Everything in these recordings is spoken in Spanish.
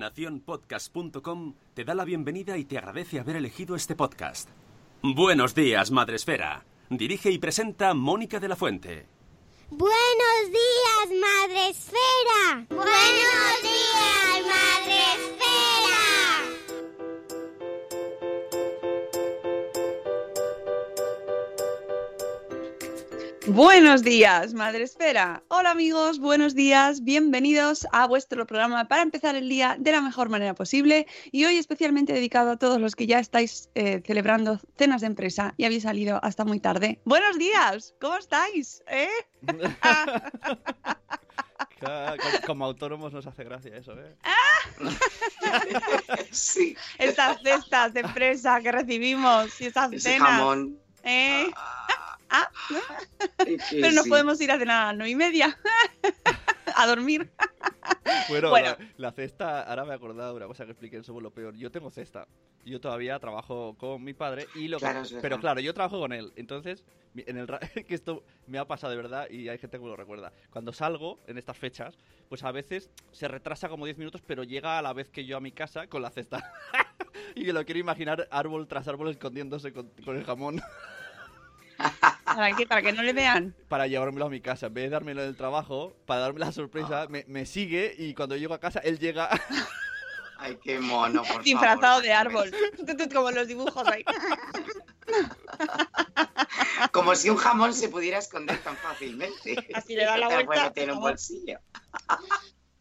Naciónpodcast.com te da la bienvenida y te agradece haber elegido este podcast. Buenos días, Madresfera. Dirige y presenta Mónica de la Fuente. Buenos días, Buenos días, Madre Esfera. Hola amigos, buenos días, bienvenidos a vuestro programa para empezar el día de la mejor manera posible y hoy especialmente dedicado a todos los que ya estáis eh, celebrando cenas de empresa y habéis salido hasta muy tarde. Buenos días, ¿cómo estáis? ¿Eh? Como autónomos nos hace gracia eso, ¿eh? Sí, Estas cestas de empresa que recibimos y estas ese cenas. jamón. ¿eh? Ah, ¿no? Eh, Pero nos sí. podemos ir a cenar a las nueve y media. a dormir. Bueno, Bueno. La, la cesta, ahora me he acordado de una cosa que expliqué en Somos lo Peor. Yo tengo cesta. Yo todavía trabajo con mi padre y lo que- Claro, verdad. Pero claro, yo trabajo con él. Entonces, en el que esto me ha pasado de verdad y hay gente que me lo recuerda. Cuando salgo en estas fechas, pues a veces se retrasa como 10 minutos, pero llega a la vez que yo a mi casa con la cesta. y me lo quiero imaginar árbol tras árbol escondiéndose con, con el jamón ¿Para qué? Para que no le vean. para llevármelo a mi casa. En vez de dármelo en el trabajo, para darme la sorpresa, me, me sigue y cuando llego a casa, él llega Ay, qué mono, por Disfrazado favor. de árbol. Como los dibujos ahí. Como si un jamón se pudiera esconder tan fácilmente. Así le da la lo vuelta, en un bolsillo.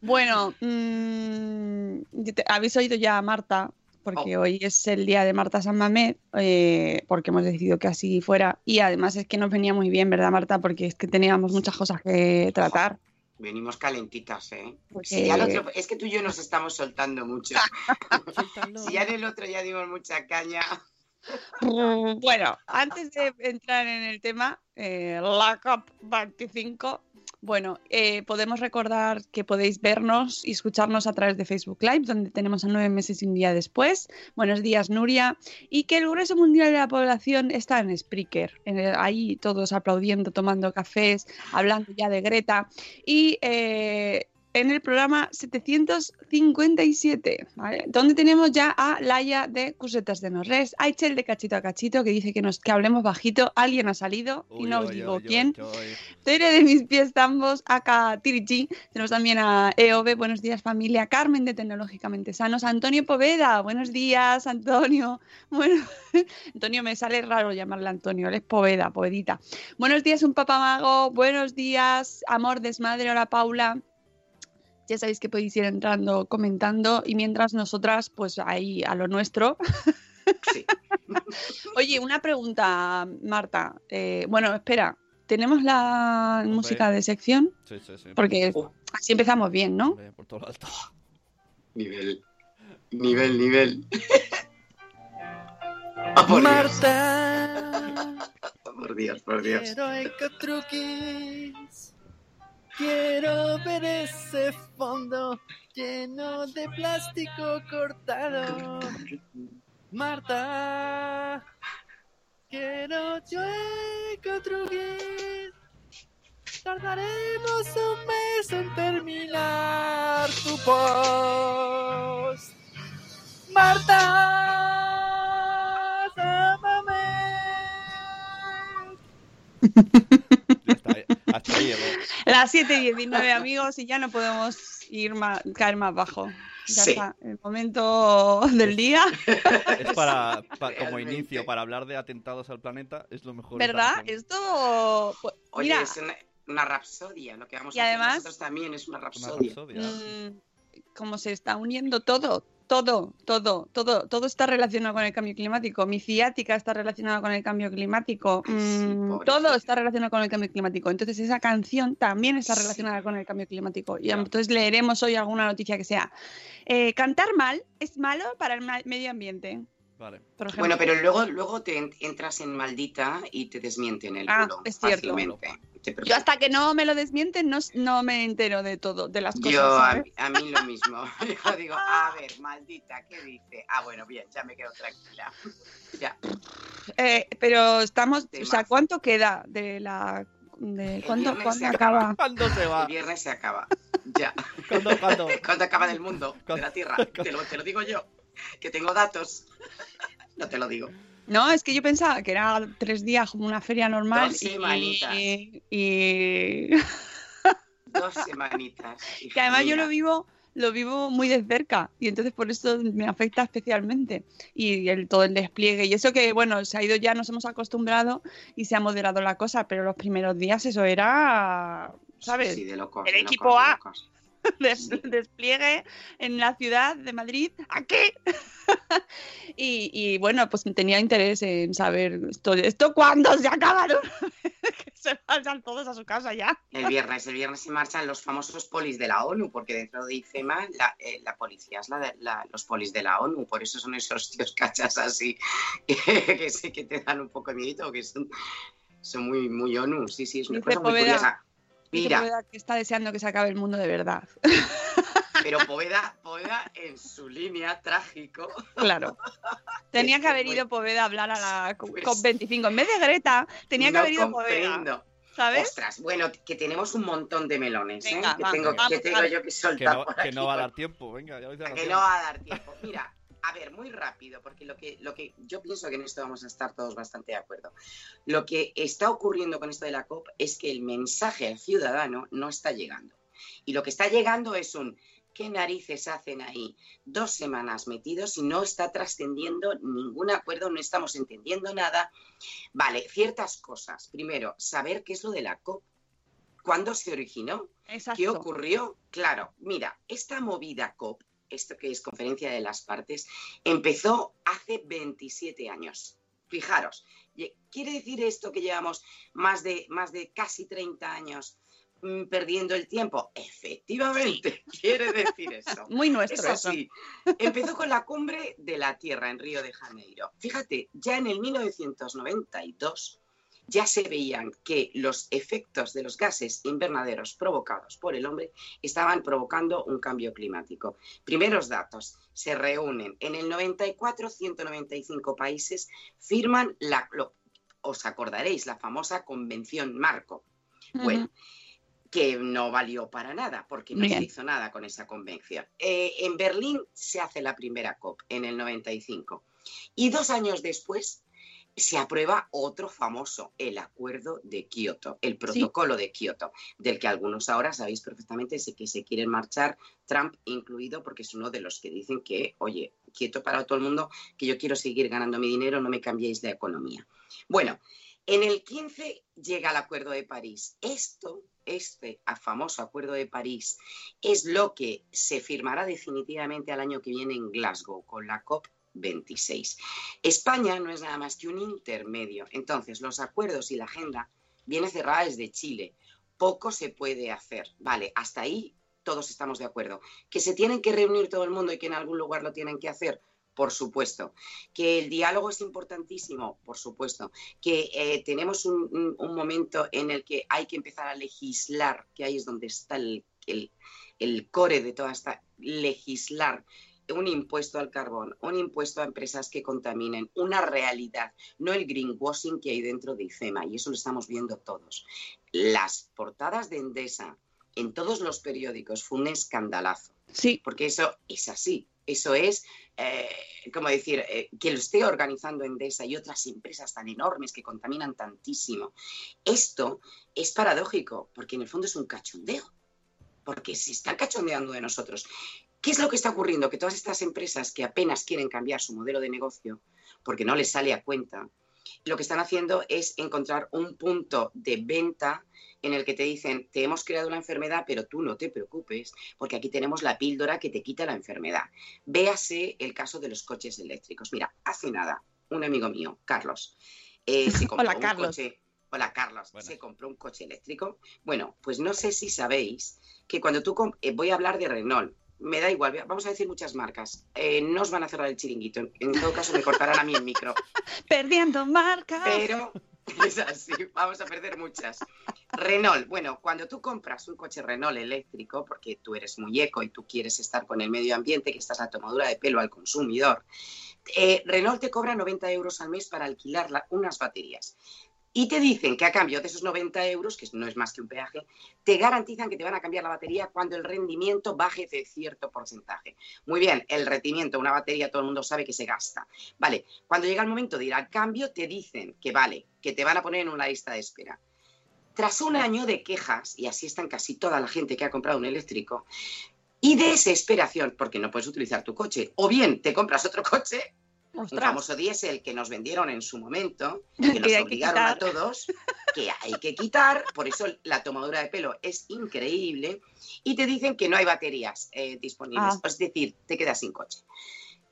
Bueno, mm, te- habéis oído ya a Marta, porque Oh. hoy es el día de Marta San Mamed, eh, porque hemos decidido que así fuera. Y además es que nos venía muy bien, ¿verdad, Marta? Porque es que teníamos muchas cosas que tratar. Venimos calentitas, ¿eh? Porque- Si otro- es que tú y yo nos estamos soltando mucho. si ya en el otro ya dimos mucha caña. Bueno, antes de entrar en el tema, eh, la COP25, bueno, eh, podemos recordar que podéis vernos y escucharnos a través de Facebook Live, donde tenemos a nueve meses y un día después. Buenos días, Nuria. Y que el grueso mundial de la población está en Spreaker, en el- ahí todos aplaudiendo, tomando cafés, hablando ya de Greta. Y eh, en el programa 757, ¿vale? donde tenemos ya a Laia de Cusetas de Norres, a de Cachito a Cachito, que dice que, nos, que hablemos bajito, alguien ha salido, y Uy, no os digo uy, quién. Tere de mis pies tambos, acá Tirichi. Tenemos también a EOB, buenos días familia. Carmen de Tecnológicamente Sanos. Antonio Poveda, buenos días, Antonio. Bueno, Antonio me sale raro llamarle Antonio, él es Poveda, Povedita. Buenos días, un papamago. Buenos días, amor desmadre. Hola, Paula. Ya sabéis que podéis ir entrando, comentando y mientras nosotras, pues ahí a lo nuestro. Sí. Oye, una pregunta, Marta. Eh, bueno, espera, ¿tenemos la Hombre. música de sección? Sí, sí, sí. Porque Oh, así empezamos bien, ¿no? Hombre, por todo lo alto. nivel. Nivel, nivel. Oh, por Dios, Marta, por Dios, por Dios. que truquis. Quiero ver ese fondo lleno de plástico cortado. Marta, quiero yo construir. Tardaremos un mes en terminar tu post. Marta, sámame. Ya está, hasta ahí llegó. Las 7 y 19 amigos y ya no podemos ir más, caer más bajo. Ya Sí. está, el momento del día, Es para, pa- como inicio, para hablar de atentados al planeta, es lo mejor. ¿verdad? Esto, pues, Oye, mira, es una, una rapsodia. Lo que vamos Y a hacer además- nosotros también es una rapsodia. mm, como se está uniendo todo, todo, todo, todo, todo está relacionado con el cambio climático. Mi ciática está relacionada con el cambio climático. Ay, sí, mm, todo está relacionado con el cambio climático. Entonces esa canción también está Sí. relacionada con el cambio climático. Y entonces leeremos hoy alguna noticia que sea. eh, cantar mal es malo para el medio ambiente. Vale. Bueno, pero luego, luego te en- entras en maldita y te desmienten el Ah, culo es cierto. fácilmente. Yo hasta que no me lo desmienten no, no me entero de todo, de las cosas. Yo, a, ¿sabes? mí- a mí lo mismo. Yo digo, a ver, maldita, ¿qué dice? Ah, bueno, bien, ya me quedo tranquila. Ya. Eh, pero estamos, o sea. ¿cuánto queda de la... De, ¿Cuándo, se acaba? ¿Cuándo se El va? viernes se acaba. Ya. ¿Cuándo, cuándo? ¿Cuándo acaba del mundo? De ¿Cuándo? la Tierra. Te lo, te lo digo yo. Que tengo datos. No te lo digo. No, es que yo pensaba que era tres días como una feria normal. Dos semanitas. Y, y- Dos semanitas. que además yo lo vivo lo vivo muy de cerca y entonces por eso me afecta especialmente y el todo el despliegue y eso que bueno se ha ido ya nos hemos acostumbrado y se ha moderado la cosa pero los primeros días eso era sabes Sí, de locos. El de equipo locos, de A. des- despliegue en la ciudad de Madrid aquí. Y, y, bueno pues tenía interés en saber esto esto cuándo se acaba que se vayan todos a su casa ya. El viernes, el viernes se marchan los famosos polis de la ONU, porque dentro de IFEMA la, eh, la policía es la de, la- los polis de la ONU, por eso son esos tíos cachas así que sí que te dan un poco de miedo, que son, son muy, muy ONU. Sí, sí, es una Dice cosa muy Poveda- curiosa. Mira, Poveda que está deseando que se acabe el mundo de verdad pero Poveda, Poveda en su línea trágico. Claro. Tenía que haber ido Poveda a hablar a la Pues- COP25. En vez de Greta, tenía que no haber ido Poveda. comprendo. ¿Sabes? Ostras, bueno, que tenemos un montón de melones, ¿eh? Venga, que, va, tengo, vamos, que tengo yo que Que soltar no, por que aquí, no va a dar tiempo, venga, ya lo dice la que no va a dar tiempo. Mira, a ver, muy rápido, porque lo que, lo que yo pienso que en esto vamos a estar todos bastante de acuerdo. Lo que está ocurriendo con esto de la COP es que el mensaje al ciudadano no está llegando. Y lo que está llegando es un ¿qué narices hacen ahí? Dos semanas metidos y no está trascendiendo ningún acuerdo, no estamos entendiendo nada. Vale, ciertas cosas. Primero, saber qué es lo de la COP. ¿Cuándo se originó? Exacto. ¿Qué ocurrió? Claro, mira, esta movida COP, esto que es Conferencia de las Partes, empezó hace 27 años. Fijaros, ¿quiere decir esto que llevamos más de, más de casi 30 años mm, perdiendo el tiempo? Efectivamente, quiere decir eso. Muy Es nuestro eso. así. Empezó con la cumbre de la Tierra en Río de Janeiro. Fíjate, ya en el 1992 ya se veían que los efectos de los gases invernaderos provocados por el hombre estaban provocando un cambio climático. Primeros datos, se reúnen en el 94, 195 países, firman la, lo- os acordaréis, la famosa Convención Marco. Bueno, que no valió para nada, porque no Bien. se hizo nada con esa convención. Eh, en Berlín se hace la primera COP en el 95 y dos años después se aprueba otro famoso, el Acuerdo de Kioto, el Protocolo de Kioto, del que algunos ahora sabéis perfectamente que se quieren marchar, Trump incluido, porque es uno de los que dicen que, oye, quieto para todo el mundo, que yo quiero seguir ganando mi dinero, no me cambiéis la economía. Bueno, en el 15 llega el Acuerdo de París. Esto, este famoso Acuerdo de París, es lo que se firmará definitivamente al año que viene en Glasgow con la COP26. España no es nada más que un intermedio. Entonces, los acuerdos y la agenda viene cerrada desde Chile. Poco se puede hacer. Vale, hasta ahí todos estamos de acuerdo. Que se tienen que reunir todo el mundo y que en algún lugar lo tienen que hacer. por supuesto. Que el diálogo es importantísimo, por supuesto. Que eh, tenemos un, momento en el que hay que empezar a legislar, que ahí es donde está el- el core de toda esta legislar. Un impuesto al carbón, un impuesto a empresas que contaminen, una realidad, no el greenwashing que hay dentro de IFEMA, y eso lo estamos viendo todos. Las portadas de Endesa en todos los periódicos fue un escandalazo Sí, porque eso es así. Eso es, eh, como decir, eh, que lo esté organizando Endesa y otras empresas tan enormes que contaminan tantísimo. Esto es paradójico, porque en el fondo es un cachondeo, porque se están cachondeando de nosotros. ¿Qué es lo que está ocurriendo? Que todas estas empresas que apenas quieren cambiar su modelo de negocio, porque no les sale a cuenta, lo que están haciendo es encontrar un punto de venta en el que te dicen, te hemos creado una enfermedad, pero tú no te preocupes, porque aquí tenemos la píldora que te quita la enfermedad. Véase el caso de los coches eléctricos. Mira, hace nada, un amigo mío, Carlos, eh, se compró Hola, un Carlos. coche. Hola, Carlos. Buenas. Se compró un coche eléctrico. Bueno, pues no sé si sabéis que cuando tú... eh, voy a hablar de Renault. Me da igual, vamos a decir muchas marcas. Eh, no os van a cerrar el chiringuito. En, todo caso, me cortarán a mí el micro. perdiendo marcas. Pero es así, vamos a perder muchas. Renault, bueno, cuando tú compras un coche Renault eléctrico, porque tú eres muy eco y tú quieres estar con el medio ambiente, que estás a tomadura de pelo al consumidor, eh, Renault te cobra 90 euros al mes para alquilar la- unas baterías. Y te dicen que a cambio de esos 90 euros, que no es más que un peaje, te garantizan que te van a cambiar la batería cuando el rendimiento baje de cierto porcentaje. Muy bien, el rendimiento, una batería, todo el mundo sabe que se gasta. Vale, cuando llega el momento de ir al cambio, te dicen que vale, que te van a poner en una lista de espera. Tras un año de quejas, y así están casi toda la gente que ha comprado un eléctrico, y de desesperación, porque no puedes utilizar tu coche, o bien te compras otro coche, un Ostras, famoso diésel que nos vendieron en su momento, Que nos que obligaron a todos, que hay que quitar, por eso la tomadura de pelo es increíble, y te dicen que no hay baterías eh, disponibles, Ah. es decir, te quedas sin coche.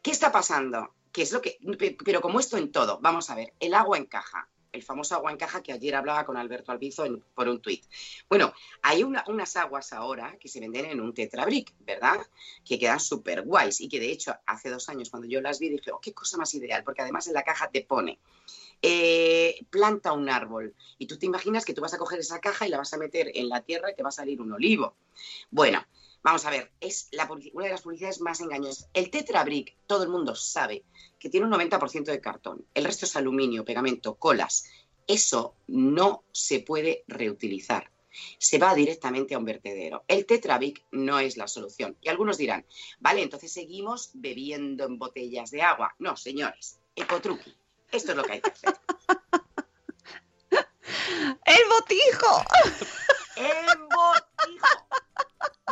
¿Qué está pasando? ¿Qué es lo que, pe- pero como esto en todo, vamos a ver, el agua en caja, el famoso agua en caja que ayer hablaba con Alberto Albizo por un tuit. Bueno, hay una- unas aguas ahora que se venden en un tetrabric, ¿verdad? Que quedan súper guays y que de hecho hace dos años cuando yo las vi dije, oh, qué cosa más ideal, porque además en la caja te pone, eh, planta un árbol y tú te imaginas que tú vas a coger esa caja y la vas a meter en la tierra y te va a salir un olivo. Bueno, vamos a ver, es la, una de las publicidades más engañosas. El tetrabric, todo el mundo sabe que tiene un 90% de cartón, el resto es aluminio, pegamento, colas. Eso no se puede reutilizar. Se va directamente a un vertedero. El Tetrabric no es la solución. Y algunos dirán, vale, entonces seguimos bebiendo en botellas de agua. No, señores, ecotruqui. Esto es lo que hay que hacer. ¡El botijo! ¡El botijo!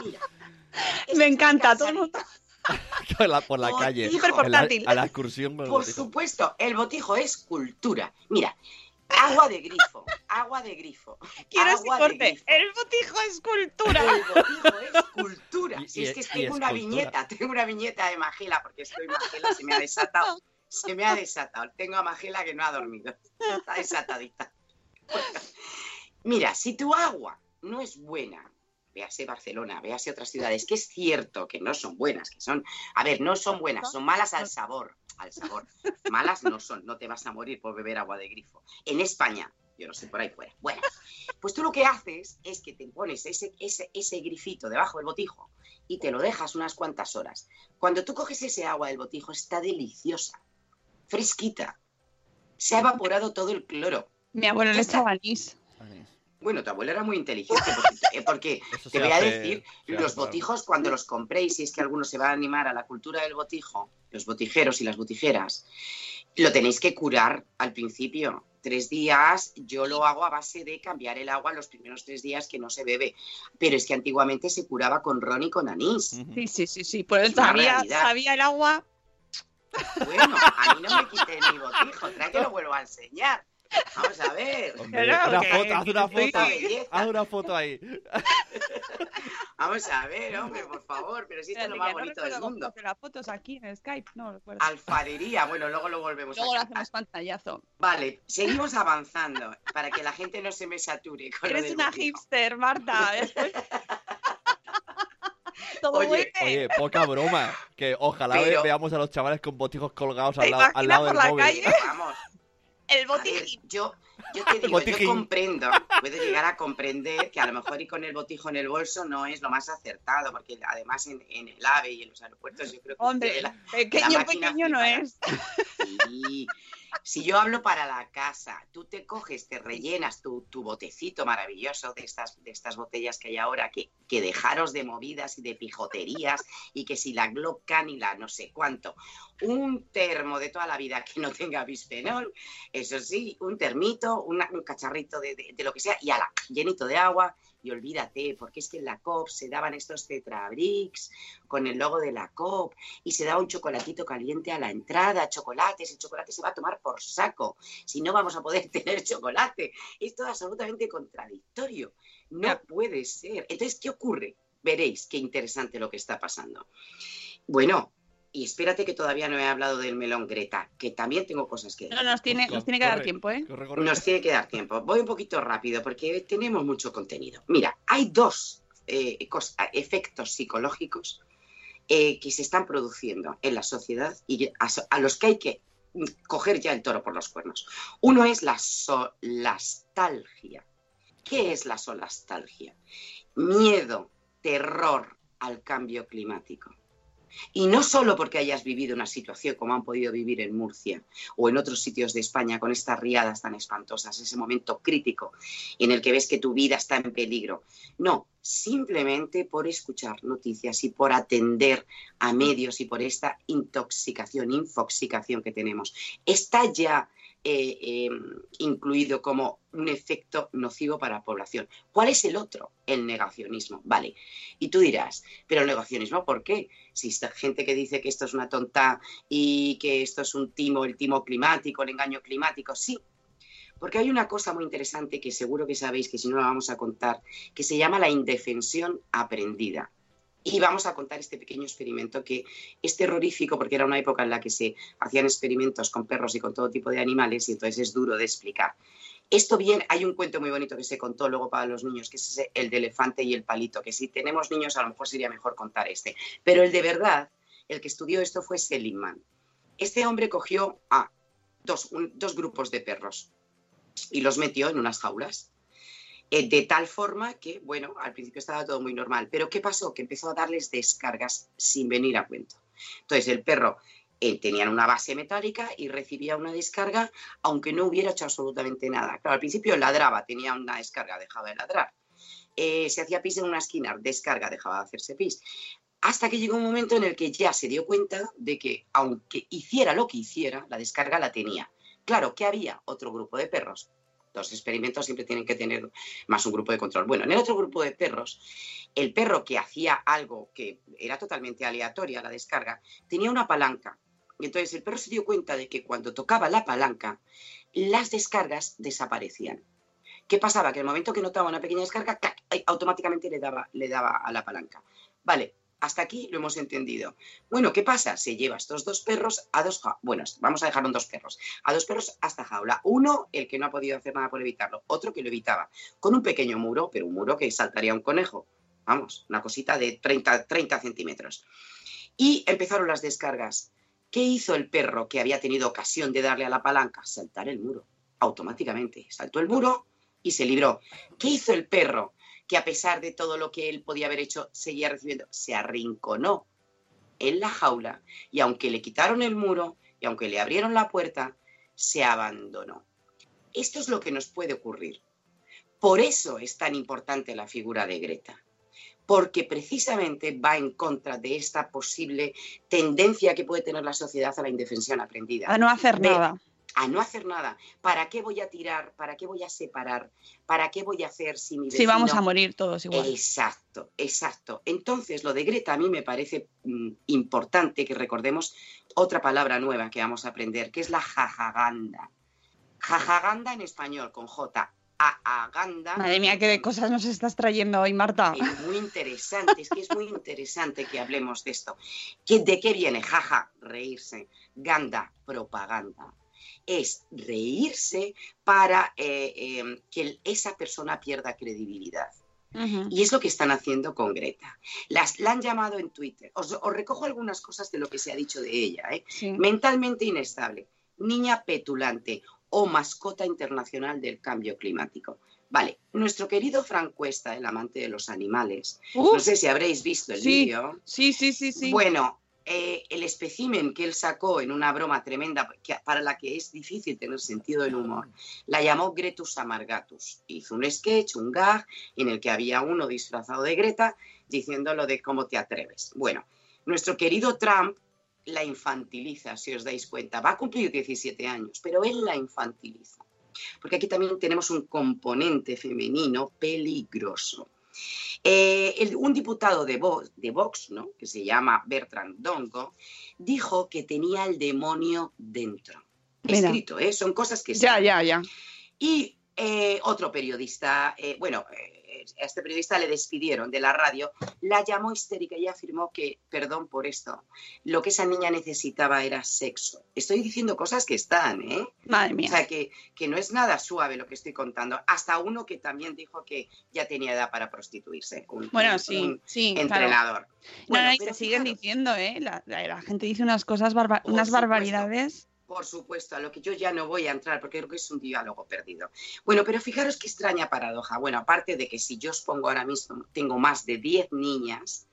Mira. Me encanta, todo el mundo. Por la, por la calle. hiper en la- portátil. a la excursión Por botijo. supuesto, el botijo es cultura. Mira, agua de grifo, agua de grifo. Quiero ese agua de corte. grifo. El botijo es cultura. El botijo es cultura. Y- Si y- es que tengo es una cultura. viñeta, tengo una viñeta de Magela, porque estoy Magela, se me ha desatado. Se me ha desatado. Tengo a Magela que no ha dormido. Está desatadita. Mira, si tu agua no es buena, véase Barcelona, véase otras ciudades, que es cierto que no son buenas, que son, a ver, no son buenas, son malas al sabor, al sabor. Malas no son, no te vas a morir por beber agua de grifo. En España, yo no sé por ahí fuera. Bueno, pues tú lo que haces es que te pones ese, ese, ese grifito debajo del botijo y te lo dejas unas cuantas horas. Cuando tú coges ese agua del botijo está deliciosa, fresquita. Se ha evaporado todo el cloro. Mi abuelo le anís. Bueno, tu abuela era muy inteligente porque, eh, porque Eso te se voy a decir, los hace botijos cuando los compréis, si es que alguno se va a animar a la cultura del botijo, los botijeros y las botijeras, lo tenéis que curar al principio. Tres días, yo lo hago a base de cambiar el agua los primeros tres días que no se bebe. Pero es que antiguamente se curaba con ron y con anís. Sí, sí, sí, sí. Pues Es una sabía, realidad. sabía el agua. Bueno, a mí no me quiten mi botijo, trae que lo vuelvo a enseñar. Vamos a ver. Hombre, una foto, haz una foto. Haz una foto ahí. Vamos a ver, hombre, por favor. Pero si esto es lo más no bonito del mundo. las fotos aquí en Skype, no recuerdo. Alfarería, bueno, luego lo volvemos Luego a lo cantar. hacemos pantallazo. Vale, seguimos avanzando para que la gente no se me sature con lo Eres del una hipster, Marta. Después Todo Oye. Oye, poca broma. Que ojalá Pero- ve- veamos a los chavales con botijos colgados ¿Te al lado, al lado del la móvil. calle? Vamos. El botiquín. yo, yo te digo, yo comprendo, puedo llegar a comprender que a lo mejor ir con el botijo en el bolso no es lo más acertado, porque además en, en el AVE y en los aeropuertos yo creo que Hombre, la- pequeño, no es. Sí. Si yo hablo para la casa, tú te coges, te rellenas tu, tu botecito maravilloso de estas, de estas botellas que hay ahora, que, que dejaros de movidas y de pijoterías, y que si la Glocan y la no sé cuánto, un termo de toda la vida que no tenga bisfenol, eso sí, un termito, una- un cacharrito de, de- de lo que sea, y ala, llenito de agua, y olvídate, porque es que en la COP se daban estos tetrabricks con el logo de la COP, y se daba un chocolatito caliente a la entrada, chocolates, el chocolate se va a tomar por saco, si no vamos a poder tener chocolate. Es todo absolutamente contradictorio. No puede ser. Entonces, ¿qué ocurre? Veréis qué interesante lo que está pasando. Bueno, y espérate que todavía no he hablado del melón Greta, que también tengo cosas que No, nos tiene, nos tiene que dar tiempo, ¿eh? Corre, corre. nos tiene que dar tiempo. Voy un poquito rápido porque tenemos mucho contenido. Mira, hay dos eh, efectos psicológicos eh, que se están produciendo en la sociedad y a, a los que hay que mm, coger ya el toro por los cuernos. Uno es la solastalgia. ¿Qué es la solastalgia? Miedo, terror al cambio climático. Y no solo porque hayas vivido una situación como han podido vivir en Murcia o en otros sitios de España con estas riadas tan espantosas, ese momento crítico en el que ves que tu vida está en peligro. No, simplemente por escuchar noticias y por atender a medios y por esta intoxicación, infoxicación que tenemos. Está ya eh, eh, incluido como un efecto nocivo para la población. ¿Cuál es el otro? El negacionismo. Vale. Y tú dirás, pero el negacionismo, ¿por qué? Si está gente que dice que esto es una tonta y que esto es un timo, el timo climático, el engaño climático, sí. Porque hay una cosa muy interesante que seguro que sabéis, que si no la vamos a contar, que se llama la indefensión aprendida. Y vamos a contar este pequeño experimento que es terrorífico porque era una época en la que se hacían experimentos con perros y con todo tipo de animales y entonces es duro de explicar. Esto bien, hay un cuento muy bonito que se contó luego para los niños, que es el de elefante y el palito, que si tenemos niños a lo mejor sería mejor contar este. Pero el de verdad, el que estudió esto fue Seligman. Este hombre cogió a dos grupos de perros y los metió en unas jaulas. Eh, de tal forma que, bueno, al principio estaba todo muy normal. Pero ¿qué pasó? Que empezó a darles descargas sin venir a cuento. Entonces el perro eh, tenía una base metálica y recibía una descarga aunque no hubiera hecho absolutamente nada. Claro, al principio ladraba, tenía una descarga, dejaba de ladrar. Eh, se hacía pis en una esquina, descarga, dejaba de hacerse pis. Hasta que llegó un momento en el que ya se dio cuenta de que aunque hiciera lo que hiciera, la descarga la tenía. Claro, que había otro grupo de perros. Los experimentos siempre tienen que tener más un grupo de control. Bueno, en el otro grupo de perros, el perro que hacía algo que era totalmente aleatoria, la descarga, tenía una palanca. Y entonces el perro se dio cuenta de que cuando tocaba la palanca, las descargas desaparecían. ¿Qué pasaba? Que el momento que notaba una pequeña descarga, automáticamente le daba, le daba a la palanca. Vale, hasta aquí lo hemos entendido. Bueno, ¿qué pasa? Se lleva estos dos perros a dos ja- Bueno, vamos a dejar en dos perros. A dos perros hasta jaula. Uno, el que no ha podido hacer nada por evitarlo. Otro que lo evitaba. Con un pequeño muro, pero un muro que saltaría un conejo. Vamos, una cosita de 30, 30 centímetros. Y empezaron las descargas. ¿Qué hizo el perro que había tenido ocasión de darle a la palanca? Saltar el muro. Automáticamente. Saltó el muro y se libró. ¿Qué hizo el perro que a pesar de todo lo que él podía haber hecho, seguía recibiendo? Se arrinconó en la jaula y aunque le quitaron el muro y aunque le abrieron la puerta, se abandonó. Esto es lo que nos puede ocurrir. Por eso es tan importante la figura de Greta, porque precisamente va en contra de esta posible tendencia que puede tener la sociedad a la indefensión aprendida A no hacer nada. A no hacer nada. ¿Para qué voy a tirar? ¿Para qué voy a separar? ¿Para qué voy a hacer si mi Sí, vamos vecino- a morir todos igual. Exacto, exacto. Entonces, lo de Greta a mí me parece mm, importante que recordemos otra palabra nueva que vamos a aprender, que es la jajaganda. Jajaganda en español, con J. Aganda. Madre mía, qué de cosas nos estás trayendo hoy, Marta. Es muy interesante, es que es muy interesante que hablemos de esto. ¿Qué- ¿De qué viene? Jaja, reírse. Ganda, propaganda. Es reírse para eh, eh, que esa persona pierda credibilidad. Y es lo que están haciendo con Greta. Las, la han llamado en Twitter. Os, os recojo algunas cosas de lo que se ha dicho de ella. ¿eh? Sí. Mentalmente inestable, niña petulante o mascota internacional del cambio climático. Vale, nuestro querido Frank Cuesta, el amante de los animales, no sé si habréis visto el sí. vídeo. sí, sí, sí, sí. Bueno, eh, el espécimen que él sacó en una broma tremenda que- para la que es difícil tener sentido del humor, la llamó Gretus Amargatus. Hizo un sketch, un gag, en el que había uno disfrazado de Greta diciendo lo de cómo te atreves. Bueno, nuestro querido Trump la infantiliza, si os dais cuenta. Va a cumplir 17 años, pero él la infantiliza. Porque aquí también tenemos un componente femenino peligroso. Eh, el- un diputado de Vox, de Vox, ¿no? que se llama Bertrand Dongo, dijo que tenía el demonio dentro. Mira. Escrito, ¿eh? son cosas que Ya, están. ya, ya. Y eh, otro periodista, eh, bueno, a este periodista le despidieron de la radio, la llamó histérica y afirmó que, perdón por esto, lo que esa niña necesitaba era sexo. Estoy diciendo cosas que están, ¿eh? Madre O mía. sea, que, que no es nada suave lo que estoy contando. Hasta uno que también dijo que ya tenía edad para prostituirse. Un, Bueno, sí, un sí, claro. entrenador. No, Bueno, no, y pero se siguen diciendo, ¿eh? La, la- la gente dice unas cosas, barba- unas supuesto. barbaridades. Por supuesto, a lo que yo ya no voy a entrar porque creo que es un diálogo perdido. Bueno, pero fijaros qué extraña paradoja. Bueno, aparte de que si yo os pongo ahora mismo, tengo más de 10 niñas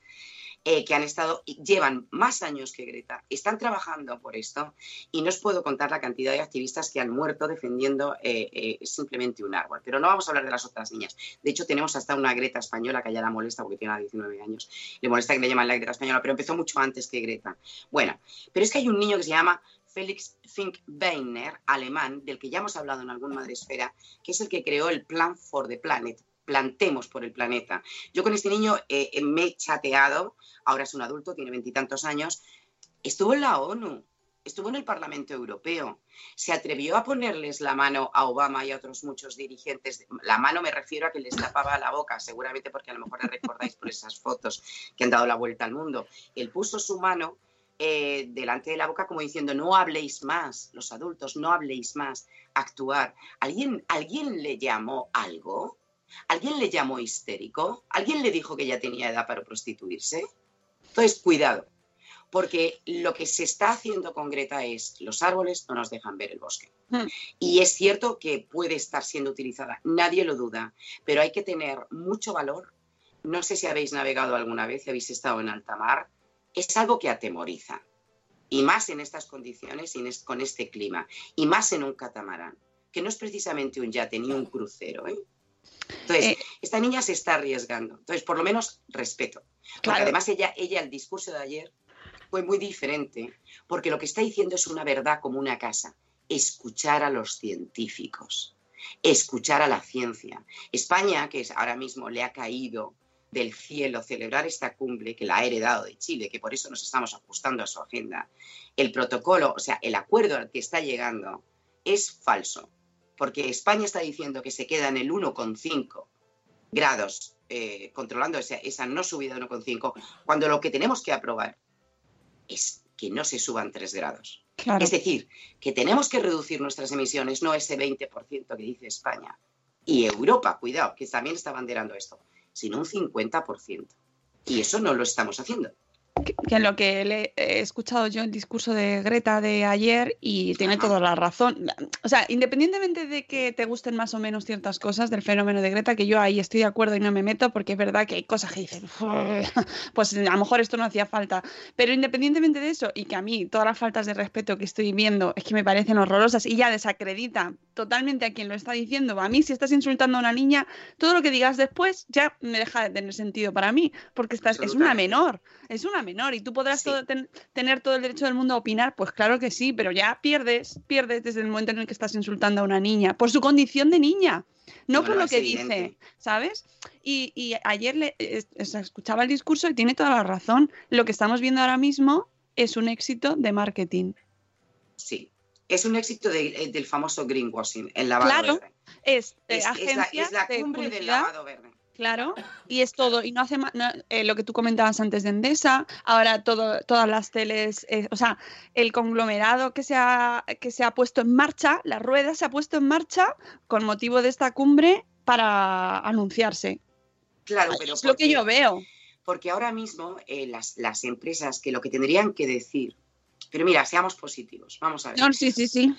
eh, que han estado, llevan más años que Greta, están trabajando por esto y no os puedo contar la cantidad de activistas que han muerto defendiendo eh, eh, simplemente un árbol. Pero no vamos a hablar de las otras niñas. De hecho, tenemos hasta una Greta española que ya la molesta porque tiene 19 años. Le molesta que le llaman la Greta española, pero empezó mucho antes que Greta. Bueno, pero es que hay un niño que se llama Felix Finkbeiner, alemán, del que ya hemos hablado en algún Madresfera, que es el que creó el Plan for the Planet. Plantemos por el planeta. Yo con este niño eh, eh, me he chateado, ahora es un adulto, tiene veintitantos años, estuvo en la ONU, estuvo en el Parlamento Europeo, se atrevió a ponerles la mano a Obama y a otros muchos dirigentes. La mano me refiero a que les tapaba la boca, seguramente porque a lo mejor recordáis por esas fotos que han dado la vuelta al mundo. Él puso su mano eh, delante de la boca como diciendo, no habléis más, los adultos, no habléis más, actuar. ¿Alguien, ¿alguien le llamó algo? ¿Alguien le llamó histérico? ¿Alguien le dijo que ya tenía edad para prostituirse? Entonces, cuidado, porque lo que se está haciendo con Greta es, los árboles no nos dejan ver el bosque. Hmm. Y es cierto que puede estar siendo utilizada, nadie lo duda, pero hay que tener mucho valor. No sé si habéis navegado alguna vez, si habéis estado en alta mar, es algo que atemoriza. Y más en estas condiciones y con este clima. Y más en un catamarán, que no es precisamente un yate ni un crucero. ¿eh? Entonces, Eh. esta niña se está arriesgando. Entonces, por lo menos, respeto. Porque Claro. además ella, ella, el discurso de ayer fue muy diferente, porque lo que está diciendo es una verdad como una casa. Escuchar a los científicos, escuchar a la ciencia. España, que es, ahora mismo le ha caído del cielo celebrar esta cumbre que la ha heredado de Chile, que por eso nos estamos ajustando a su agenda, el protocolo, o sea, el acuerdo al que está llegando es falso, porque España está diciendo que se queda en el 1,5 grados, eh, controlando esa, esa no subida de 1,5, cuando lo que tenemos que aprobar es que no se suban 3 grados. Claro. Es decir, que tenemos que reducir nuestras emisiones, no ese 20% que dice España. Y Europa, cuidado, que también está banderando esto, sino un 50%. Y eso no lo estamos haciendo. Que, que en lo que le he escuchado yo el discurso de Greta de ayer y tiene toda la razón. O sea, independientemente de que te gusten más o menos ciertas cosas del fenómeno de Greta, que yo ahí estoy de acuerdo y no me meto porque es verdad que hay cosas que dicen, pues a lo mejor esto no hacía falta. Pero independientemente de eso y que a mí todas las faltas de respeto que estoy viendo es que me parecen horrorosas y ya desacredita totalmente a quien lo está diciendo. A mí si estás insultando a una niña, todo lo que digas después ya me deja de tener sentido para mí porque estás, es una menor es una menor y tú podrás Sí. todo- ten- tener todo el derecho del mundo a opinar, pues claro que sí, pero ya pierdes, pierdes desde el momento en el que estás insultando a una niña, por su condición de niña, no, por lo que evidente. dice, ¿sabes? Y, y ayer le, es- es- escuchaba el discurso y tiene toda la razón, lo que estamos viendo ahora mismo es un éxito de marketing. Sí. Es un éxito de- eh, del famoso greenwashing, el lavado Claro, verde. Es, eh, Es, es la, es la de cumbre del lavado verde. Claro, y es todo, y no hace más, lo que tú comentabas antes de Endesa, ahora todo, todas las teles, eh, o sea, el conglomerado que se, ha, que se ha puesto en marcha, la rueda se ha puesto en marcha con motivo de esta cumbre para anunciarse. Claro, pero es lo que yo veo. Porque ahora mismo eh, las, las empresas que lo que tendrían que decir. Pero mira, seamos positivos. Vamos a ver. No, sí, sí, sí.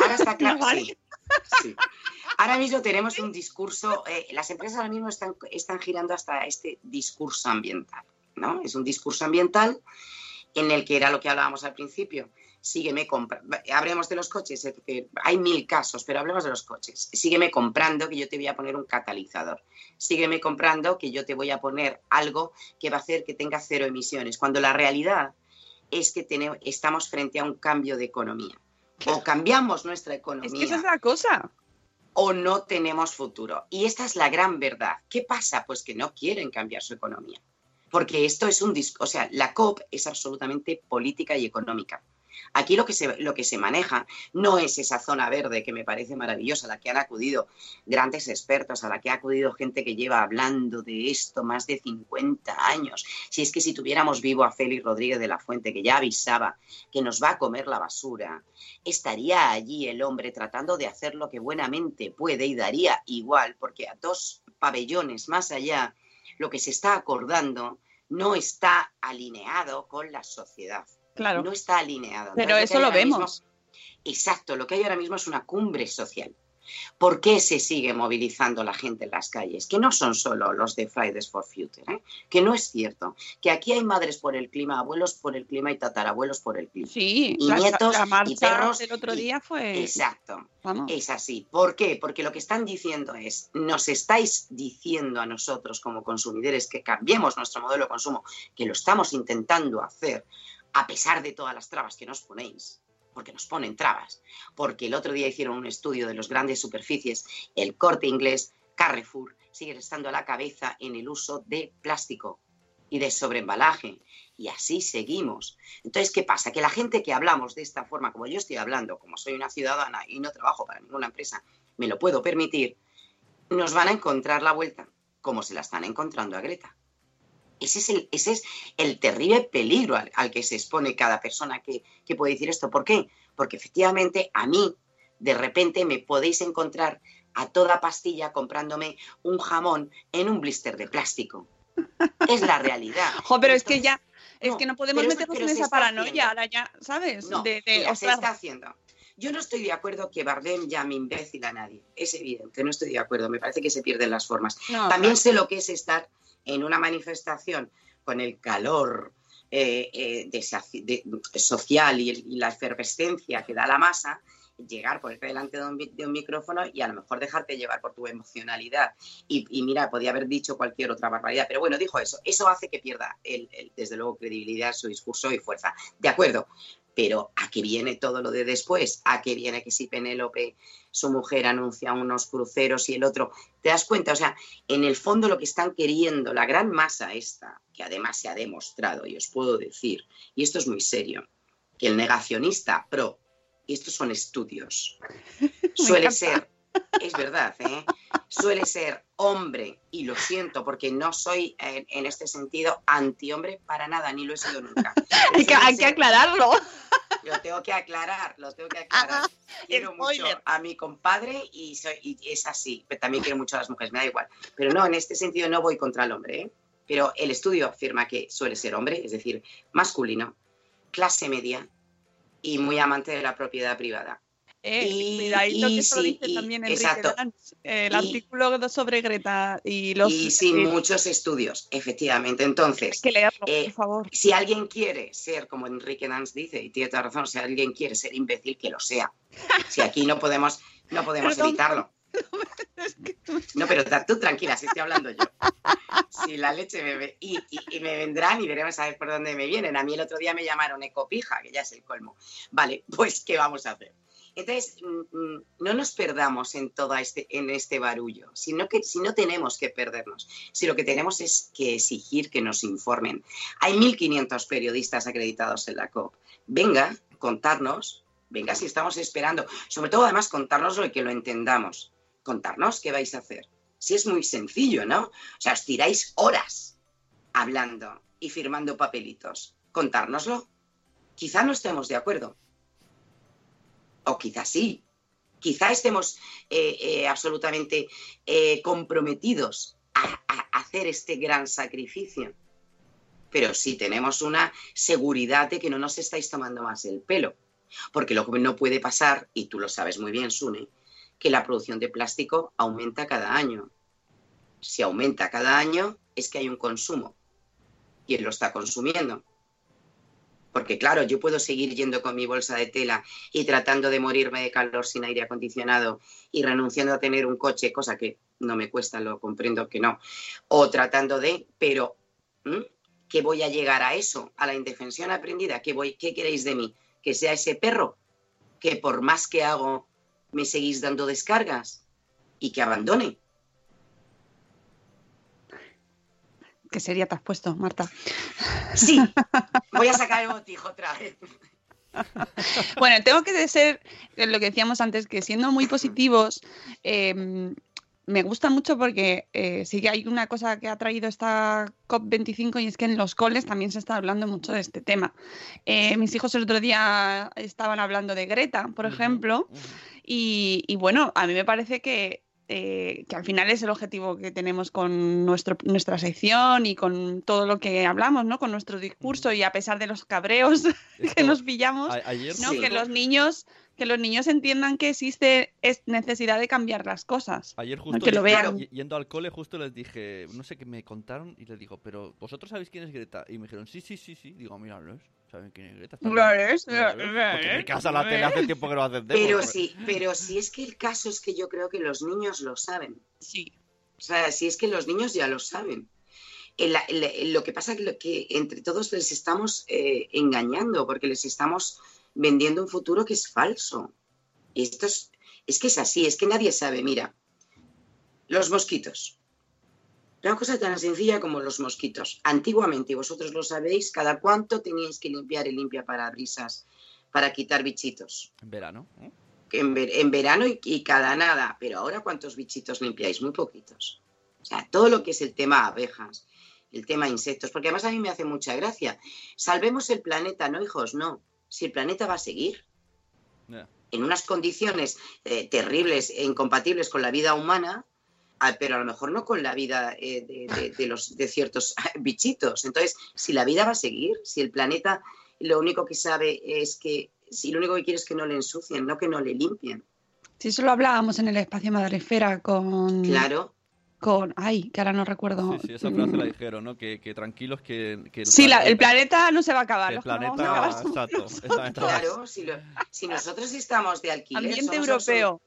Ahora está claro. Vale. sí, sí. Ahora mismo tenemos un discurso. eh, las empresas ahora mismo están, están girando hasta este discurso ambiental. ¿no? Es un discurso ambiental en el que era lo que hablábamos al principio. Sígueme comprando. Hablemos de los coches, eh, porque hay mil casos, pero hablemos de los coches. Sígueme comprando que yo te voy a poner un catalizador. Sígueme comprando que yo te voy a poner algo que va a hacer que tenga cero emisiones. Cuando la realidad es que tenemos, estamos frente a un cambio de economía. O cambiamos nuestra Es economía que esa es la cosa. o no tenemos futuro. Y esta es la gran verdad. ¿Qué pasa? Pues que no quieren cambiar su economía. Porque esto es un disco, o sea, la COP es absolutamente política y económica. Aquí lo que, se, lo que se maneja no es esa zona verde que me parece maravillosa, a la que han acudido grandes expertos, a la que ha acudido gente que lleva hablando de esto más de 50 años. Si es que si tuviéramos vivo a Félix Rodríguez de la Fuente, que ya avisaba que nos va a comer la basura, estaría allí el hombre tratando de hacer lo que buenamente puede y daría igual, porque a dos pabellones más allá, lo que se está acordando no está alineado con la sociedad. Claro. No está alineado. Pero Entonces, eso lo mismo- vemos. exacto, lo que hay ahora mismo es una cumbre social. ¿Por qué se sigue movilizando la gente en las calles? Que no son solo los de Fridays for Future, ¿eh? que no es cierto. Que aquí hay madres por el clima, abuelos por el clima y tatarabuelos por el clima. Sí, Y la, nietos, la y perros, del otro día fue. Exacto. Vamos. Es así. ¿Por qué? Porque lo que están diciendo es, nos estáis diciendo a nosotros como consumidores que cambiemos nuestro modelo de consumo, que lo estamos intentando hacer a pesar de todas las trabas que nos ponéis, porque nos ponen trabas. Porque el otro día hicieron un estudio de los grandes superficies, el corte inglés, Carrefour, sigue estando a la cabeza en el uso de plástico y de sobreembalaje. Y así seguimos. Entonces, ¿qué pasa? Que la gente que hablamos de esta forma, como yo estoy hablando, como soy una ciudadana y no trabajo para ninguna empresa, me lo puedo permitir, nos van a encontrar la vuelta, como se la están encontrando a Greta. Ese es el, ese es el terrible peligro al, al que se expone cada persona que, que puede decir esto. ¿Por qué? Porque efectivamente a mí, de repente, me podéis encontrar a toda pastilla comprándome un jamón en un blister de plástico. Es la realidad. Jo, pero es que ya. Es no, que no podemos meternos en esa paranoia ahora ya, ¿sabes? No, de, de, mira, se está haciendo. Yo no estoy de acuerdo que Bardem llame imbécil a nadie. Es evidente, no estoy de acuerdo. Me parece que se pierden las formas. no, También sé lo que es estar en una manifestación con el calor eh, eh, social y, la efervescencia que da la masa, llegar, ponerte delante de un, micrófono y a lo mejor dejarte llevar por tu emocionalidad. Y, mira, podía haber dicho cualquier otra barbaridad, pero bueno, dijo eso. Eso hace que pierda, desde luego, credibilidad, su discurso y fuerza. De acuerdo, pero ¿a qué viene todo lo de después? ¿A qué viene que si Penélope, su mujer, anuncia unos cruceros y el otro? ¿Te das cuenta? O sea, en el fondo lo que están queriendo, la gran masa esta, que además se ha demostrado, y os puedo decir, y esto es muy serio, que el negacionista pro, y estos son estudios, suele ser, es verdad, ¿eh? Suele ser hombre, y lo siento porque no soy en este sentido anti-hombre para nada, ni lo he sido nunca. hay, que, hay aclararlo. lo tengo que aclarar, lo tengo que aclarar. quiero mucho a mi compadre y, soy, y es así, pero también quiero mucho a las mujeres, me da igual. Pero no, en este sentido no voy contra el hombre, ¿eh? pero el estudio afirma que suele ser hombre, es decir, masculino, clase media y muy amante de la propiedad privada. Eh, Y- cuidadito y que eso lo sí, dice y- también Enrique exacto. El artículo sobre Greta y los. y sin eh, muchos estudios, efectivamente. hay Entonces, que leerlo, eh, por favor. si alguien quiere ser, como Enrique Dance dice, y tiene toda razón, si alguien quiere ser imbécil, que lo sea. Si aquí no podemos, no podemos Perdón. evitarlo. No, pero tú tranquila, si estoy hablando yo. Si la leche me ve, y, y- y me vendrán y veremos a ver por dónde me vienen. A mí el otro día me llamaron ecopija, que ya es el colmo. Vale, pues ¿qué vamos a hacer? Entonces, mm, mm, no nos perdamos en todo este, en este barullo, sino que si no tenemos que perdernos, si lo que tenemos es que exigir que nos informen. Hay 1.500 periodistas acreditados en la COP. Venga, contarnos, venga si estamos esperando, sobre todo además contárnoslo y que lo entendamos. Contarnos qué vais a hacer. Si es muy sencillo, ¿no? O sea, os tiráis horas hablando y firmando papelitos. Contárnoslo. Quizá no estemos de acuerdo. O quizá sí. Quizá estemos eh, eh, absolutamente eh, comprometidos a, a hacer este gran sacrificio. Pero sí tenemos una seguridad de que no nos estáis tomando más el pelo. Porque lo que no puede pasar, y tú lo sabes muy bien, Sune, que la producción de plástico aumenta cada año. Si aumenta cada año, es que hay un consumo. Él lo está consumiendo. Porque claro, yo puedo seguir yendo con mi bolsa de tela y tratando de morirme de calor sin aire acondicionado y renunciando a tener un coche, cosa que no me cuesta, lo comprendo que no. O tratando de, pero ¿qué voy a llegar a eso? A la indefensión aprendida. ¿Qué, voy, ¿Qué queréis de mí? ¿Que sea ese perro? Que por más que hago, me seguís dando descargas y que abandone. ¿Qué sería te has puesto, Marta? Sí, voy a sacar el botijo otra vez. Bueno, tengo que ser lo que decíamos antes, que siendo muy positivos, em, me gusta mucho porque eh, sí que hay una cosa que ha traído esta COP25 y es que en los coles también se está hablando mucho de este tema. Eh, mis hijos el otro día estaban hablando de Greta, por ejemplo, y, bueno, a mí me parece que eh, que al final es el objetivo que tenemos con nuestro, nuestra sección y con todo lo que hablamos, ¿no? Con nuestro discurso y a pesar de los cabreos que nos pillamos, ¿no? Que los niños que los niños entiendan que existe necesidad de cambiar las cosas. Ayer justo que lo vean. yendo al cole justo les dije, no sé qué me contaron y les digo, pero vosotros sabéis quién es Greta y me dijeron, sí, sí, sí, sí. Digo, mira, ¿no es? ¿Saben quién es Greta? Porque en mi casa la tele hace tiempo que lo hacen. Pero sí, pero si es que el caso es que yo creo que los niños lo saben. Sí. O sea, si es que los niños ya lo saben. lo que pasa es que, entre todos les estamos eh, engañando porque les estamos vendiendo un futuro que es falso. Y esto es, es que es así, es que nadie sabe. Mira, los mosquitos. Una cosa tan sencilla como los mosquitos. Antiguamente, y vosotros lo sabéis, cada cuánto teníais que limpiar el limpia parabrisas para quitar bichitos. En verano. En, verano y, cada nada. Pero ahora, ¿cuántos bichitos limpiáis? Muy poquitos. O sea, todo lo que es el tema abejas, el tema insectos, porque además a mí me hace mucha gracia. Salvemos el planeta, ¿no, hijos? No. Si el planeta va a seguir. En unas condiciones eh, terribles e incompatibles con la vida humana, Ah, pero a lo mejor no con la vida eh, de, los, de ciertos bichitos. Entonces, si la vida va a seguir, si el planeta lo único que sabe es que, si lo único que quiere es que no le ensucien, no que no le limpien. Si eso lo hablábamos en el espacio Madrefera con... Claro. Con, ay, que ahora no recuerdo. Sí, sí esa frase la dijeron, ¿no? Que, tranquilos que... el sí, el planeta no se va a acabar. El planeta, exacto. claro, si, si, nosotros estamos de alquiler... Ambiente europeo.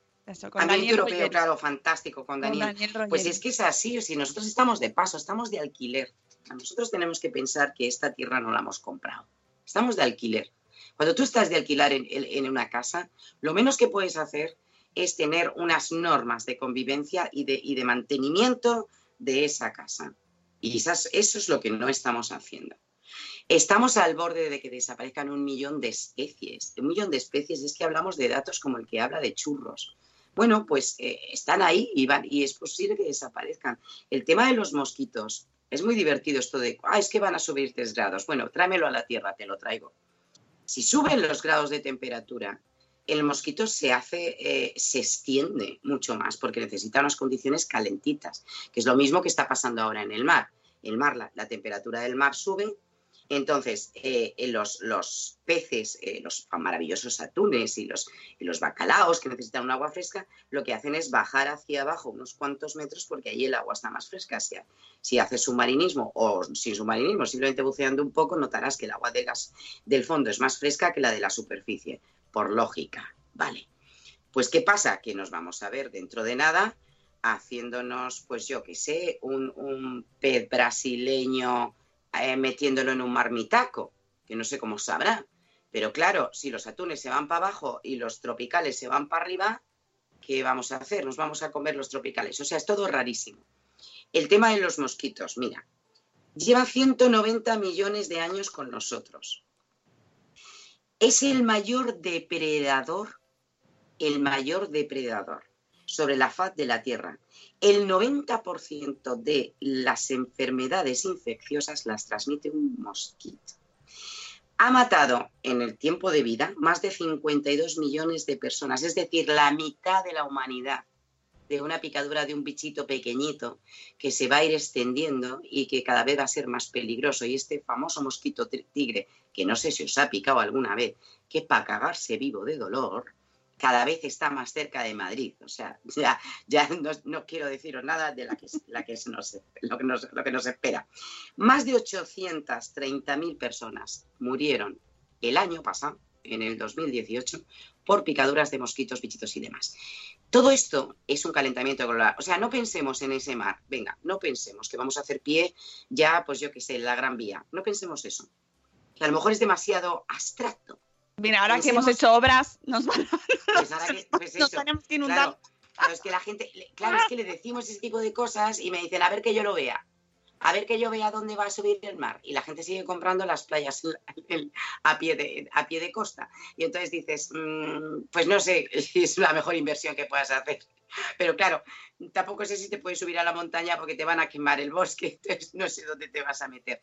Ambiente europeo, claro, fantástico con Daniel. pues es que es así, si nosotros estamos de paso, estamos de alquiler. Nosotros tenemos que pensar que esta tierra no la hemos comprado. Estamos de alquiler. Cuando tú estás de alquilar en, una casa, lo menos que puedes hacer es tener unas normas de convivencia y de, de mantenimiento de esa casa. Y eso es lo que no estamos haciendo. Estamos al borde de que desaparezcan un millón de especies. Un millón de especies es que hablamos de datos como el que habla de churros bueno, pues eh, están ahí y, van, y es posible que desaparezcan. El tema de los mosquitos, es muy divertido esto de, ah, es que van a subir tres grados. Bueno, tráemelo a la Tierra, te lo traigo. Si suben los grados de temperatura, el mosquito se hace, eh, se extiende mucho más porque necesita unas condiciones calentitas, que es lo mismo que está pasando ahora en el mar. El mar, la temperatura del mar sube, entonces, eh, los, los, peces, eh, los maravillosos atunes y los, y bacalaos que necesitan un agua fresca, lo que hacen es bajar hacia abajo unos cuantos metros porque ahí el agua está más fresca. Si, si haces submarinismo o sin submarinismo, simplemente buceando un poco, notarás que el agua de del fondo es más fresca que la de la superficie, por lógica. Vale. Pues, ¿qué pasa? Que nos vamos a ver dentro de nada haciéndonos, pues yo qué sé, un, pez brasileño eh, metiéndolo en un marmitaco, que no sé cómo sabrá. Pero claro, si los atunes se van para abajo y los tropicales se van para arriba, ¿qué vamos a hacer? Nos vamos a comer los tropicales. O sea, es todo rarísimo. El tema de los mosquitos, mira, lleva 190 millones de años con nosotros. Es el mayor depredador, el mayor depredador sobre la faz de la Tierra el 90% de las enfermedades infecciosas las transmite un mosquito. Ha matado en el tiempo de vida más de 52 millones de personas, es decir, la mitad de la humanidad. De una picadura de un bichito pequeñito que se va a ir extendiendo y que cada vez va a ser más peligroso. Y este famoso mosquito tigre, que no sé si os ha picado alguna vez, que para cagarse vivo de dolor, cada vez está más cerca de Madrid. O sea, ya, ya no, quiero deciros nada de la que, la que lo, que nos, lo que nos espera. Más de 830.000 personas murieron el año pasado, en el 2018, por picaduras de mosquitos, bichitos y demás. Todo esto es un calentamiento global. O sea, no pensemos en ese mar. Venga, no pensemos que vamos a hacer pie ya, pues yo qué sé, la Gran Vía. No pensemos eso. Que a lo mejor es demasiado abstracto. Mira, ahora que hemos hecho obras, nos van a... Pues ahora que, pues eso, tenemos que inundar. Claro, es que la gente, claro, es que le decimos ese tipo de cosas y me dicen, a ver que yo lo vea a ver que yo vea dónde va a subir el mar. Y la gente sigue comprando las playas a pie de, a pie de costa. Y entonces dices, mm, pues no sé si es la mejor inversión que puedas hacer. Pero claro, tampoco sé si te puedes subir a la montaña porque te van a quemar el bosque, entonces no sé dónde te vas a meter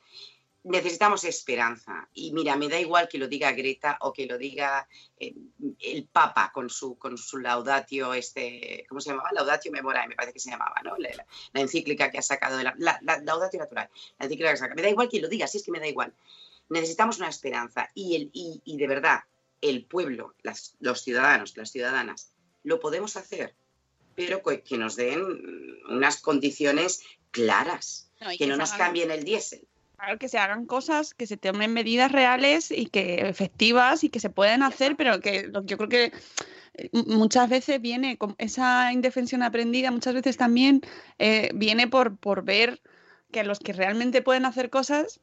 necesitamos esperanza. Y mira, me da igual que lo diga Greta o que lo diga eh, el Papa con su, con su laudatio, este, ¿cómo se llamaba? Laudatio Memorae, me parece que se llamaba, ¿no? La, encíclica que ha sacado, de la, laudatio natural, la encíclica que ha Me da igual que lo diga, si es que me da igual. Necesitamos una esperanza y, el, y, de verdad, el pueblo, los ciudadanos, las ciudadanas, lo podemos hacer, pero que nos den unas condiciones claras, que, no nos cambien el diésel. Claro, que se hagan cosas, que se tomen medidas reales y que efectivas y que se pueden hacer, pero que yo creo que eh, muchas veces viene con esa indefensión aprendida, muchas veces también eh, viene por, por ver que los que realmente pueden hacer cosas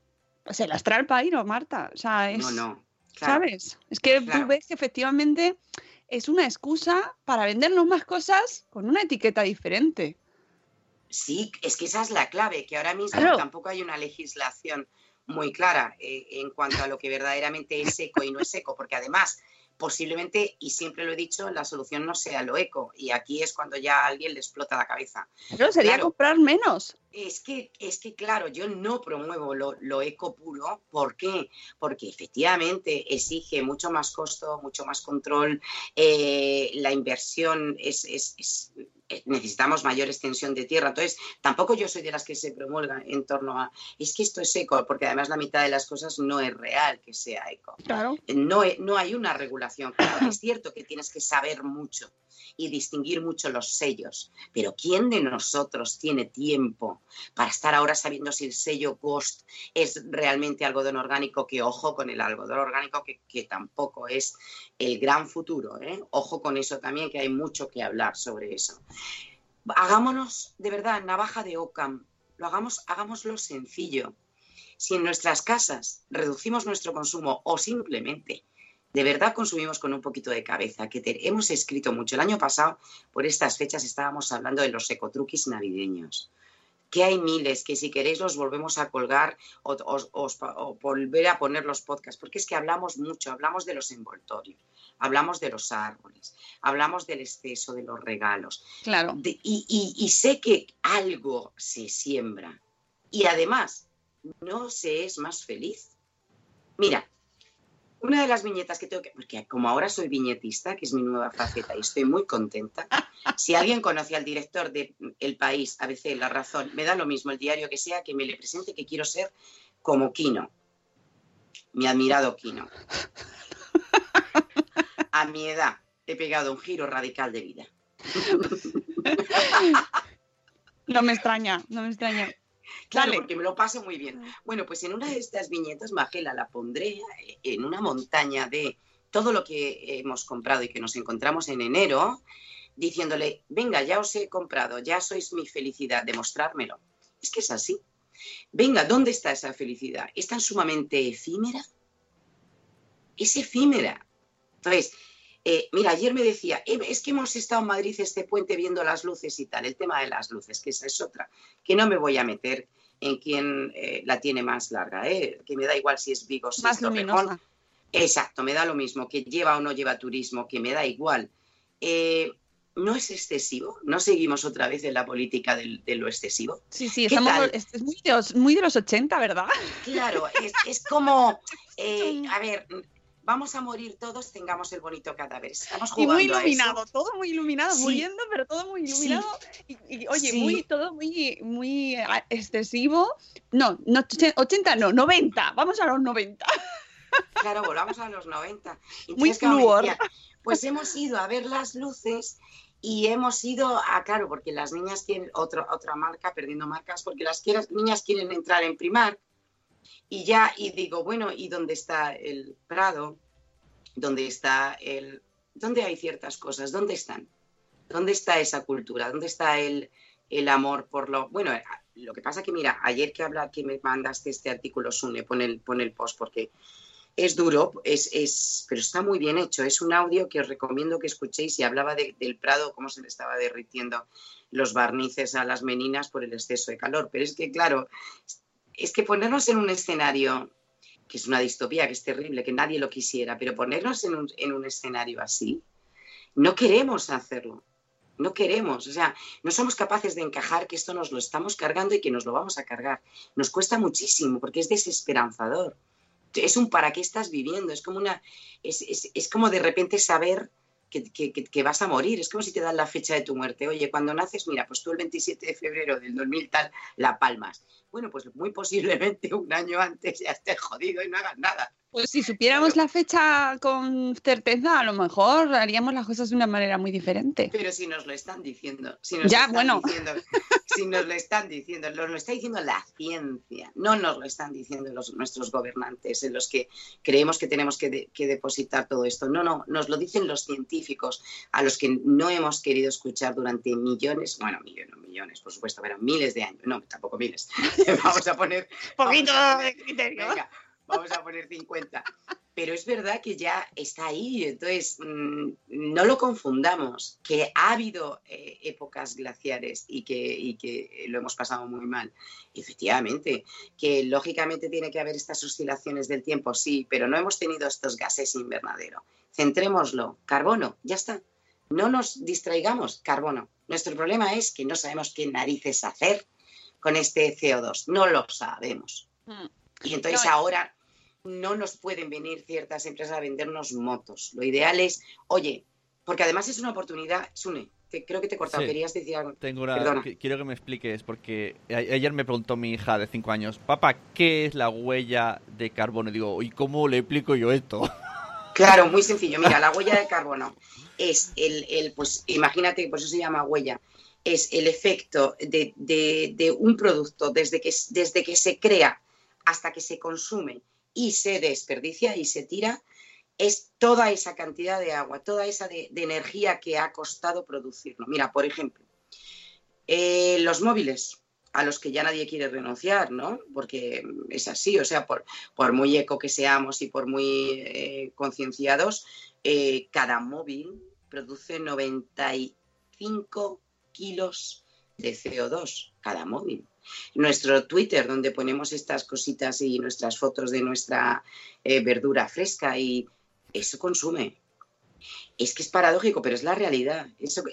se las trae el país, ¿no, Marta? O sea, es, no, no. ¿Sabes? Es que tú ves que efectivamente es una excusa para vendernos más cosas con una etiqueta diferente. Sí, es que esa es la clave, que ahora mismo tampoco hay una legislación muy clara eh, en cuanto a lo que verdaderamente es eco y no es eco, porque además posiblemente, y siempre lo he dicho, la solución no sea lo eco. Y aquí es cuando ya a alguien le explota la cabeza. Pero sería comprar menos. Es que, es que, claro, yo no promuevo lo, eco puro. ¿Por qué? Porque efectivamente exige mucho más costo, mucho más control. Eh, la inversión es, es necesitamos mayor extensión de tierra. Entonces, tampoco yo soy de las que se promulgan en torno a, es que esto es eco, porque además la mitad de las cosas no es real que sea eco. Claro. No, no hay una regulación. es cierto que tienes que saber mucho y distinguir mucho los sellos, pero ¿quién de nosotros tiene tiempo para estar ahora sabiendo si el sello Ghost es realmente algodón orgánico? Que ojo con el algodón orgánico, que, que tampoco es el gran futuro. ¿eh? Ojo con eso también, que hay mucho que hablar sobre eso. Hagámonos de verdad navaja de Ockham, lo hagamos, hagámoslo sencillo. Si en nuestras casas reducimos nuestro consumo o simplemente de verdad consumimos con un poquito de cabeza, que hemos escrito mucho. El año pasado, por estas fechas, estábamos hablando de los ecotruquis navideños que hay miles, que si queréis los volvemos a colgar o, o, volver a poner los podcasts, porque es que hablamos mucho, hablamos de los envoltorios, hablamos de los árboles, hablamos del exceso, de los regalos. Claro. y, y sé que algo se siembra y además no se es más feliz. Mira, una de las viñetas que tengo que, porque como ahora soy viñetista, que es mi nueva faceta y estoy muy contenta, si alguien conoce al director de El País, ABC, La Razón, me da lo mismo el diario que sea, que me le presente que quiero ser como Quino, mi admirado Quino. A mi edad he pegado un giro radical de vida. No me extraña, no me extraña. Claro, porque me lo paso muy bien. Bueno, pues en una de estas viñetas, Magela, la pondré eh, en una montaña de todo lo que hemos comprado y que nos encontramos en enero, diciéndole, venga, ya os he comprado, ya sois mi felicidad, demostrármelo. Es que es así. Venga, ¿dónde está esa felicidad? ¿Es tan sumamente efímera? Es efímera. Entonces, eh, mira, ayer me decía, eh, es que hemos estado en Madrid este puente viendo las luces y tal, el tema de las luces, que esa es otra, que no me voy a meter en quién eh, la tiene más larga, que me da igual si es Vigo, si más es Torrejón. Exacto, me da lo mismo, que lleva o no lleva turismo, que me da igual. no es excesivo, no seguimos otra vez en la política de lo excesivo. Sí, sí, estamos, es muy de, los, muy de, los, 80, ¿verdad? Claro, es, es como, a ver, vamos a morir todos, tengamos el bonito cadáver. Estamos Y jugando muy a eso. iluminado, todo muy iluminado, Sí. muriendo, pero todo muy Sí. iluminado. Y, y, oye, Sí. muy, todo muy, muy ah, excesivo. No, no, och- 80 no, 90. Vamos a los 90. Claro, volvamos a los 90. Muy Entonces, decía, pues hemos ido a ver las luces y hemos ido a, claro, porque las niñas quieren otro, otra marca, perdiendo marcas, porque las niñas quieren entrar en primar y ya, y digo, bueno, ¿y dónde está el Prado? ¿Dónde está el... ¿Dónde hay ciertas cosas? ¿Dónde están? ¿Dónde está esa cultura? ¿Dónde está el, el amor por lo... Bueno, lo que pasa que, mira, ayer que habla, que me mandaste este artículo, Sune, pon el, pon el post, porque es duro, es, es, pero está muy bien hecho. Es un audio que os recomiendo que escuchéis y hablaba de- del Prado, cómo se le estaba derritiendo los barnices a las meninas por el exceso de calor. Pero es que, claro, es que ponernos en un escenario que es una distopía, que es terrible, que nadie lo quisiera, pero ponernos en un, en un escenario así, no queremos hacerlo. No queremos, o sea, no somos capaces de encajar que esto nos lo estamos cargando y que nos lo vamos a cargar. Nos cuesta muchísimo porque es desesperanzador es un para qué estás viviendo, es como una, es, es- es como de repente saber que, que- que- vas a morir, es como si te dan la fecha de tu muerte, oye, cuando naces, mira, pues tú el 27 de febrero del 2000 tal, la palmas. Bueno, pues muy posiblemente un año antes ya estés jodido y no hagas nada. Pues si supiéramos la fecha con certeza, a lo mejor haríamos las cosas de una manera muy diferente. Pero si nos lo están diciendo, si nos Ya, están bueno. diciendo, si nos lo están diciendo, nos lo está diciendo la ciencia, no nos lo están diciendo los, nuestros gobernantes, en los que creemos que tenemos que, de- que depositar todo esto. No, no, nos lo dicen los científicos, a los que no hemos querido escuchar durante millones, bueno, millones, millones, por supuesto, pero miles de años, no, tampoco miles. Vamos a poner Poquito vamos a poner- de criterio. Venga, vamos a poner 50. Pero es verdad que ya está ahí, entonces mm, no lo confundamos, que ha habido eh, épocas glaciares y que, lo hemos pasado muy mal. Efectivamente, que lógicamente tiene que haber estas oscilaciones del tiempo, sí, pero no hemos tenido estos gases invernadero. Centrémoslo, carbono, ya está. No nos distraigamos, carbono. Nuestro problema es que no sabemos qué narices hacer con este CO2, no lo sabemos. Mm. Y entonces No, ahora no nos pueden venir ciertas empresas a vendernos motos. Lo ideal es, oye, porque además es una oportunidad, Sune, te- creo que te he cortado, Sí. querías decir algo. Tengo una... Perdona. que- Quiero que me expliques, porque ayer me preguntó mi hija de 5 años, papá, ¿qué es la huella de carbono? Y digo, ¿y cómo le explico yo esto? Claro, muy sencillo. Mira, la huella de carbono es el, el, pues imagínate, por eso se llama huella, es el efecto de, de- de un producto desde que, desde que se crea hasta que se consume y se desperdicia y se tira, es toda esa cantidad de agua, toda esa de, energía que ha costado producirlo. Mira, por ejemplo, eh, los móviles a los que ya nadie quiere renunciar, ¿no? Porque es así, o sea, por, por muy eco que seamos y por muy eh, concienciados, eh, cada móvil produce 95 kilos de CO2, cada móvil. Nuestro Twitter, donde ponemos estas cositas y nuestras fotos de nuestra eh, verdura fresca y eso consume. Es que es paradójico, pero es la realidad. Eso,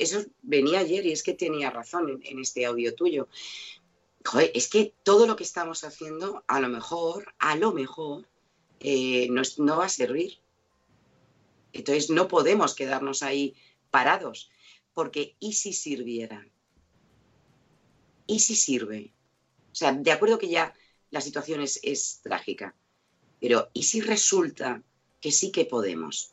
venía ayer y es que tenía razón en, este audio tuyo. Es que todo lo que estamos haciendo, a lo mejor, a lo mejor, eh, no, no va a servir. Entonces no podemos quedarnos ahí parados, porque ¿y si sirviera? ¿Y si sirve? O sea, de acuerdo que ya la situación es, es trágica, pero ¿y si resulta que sí que podemos?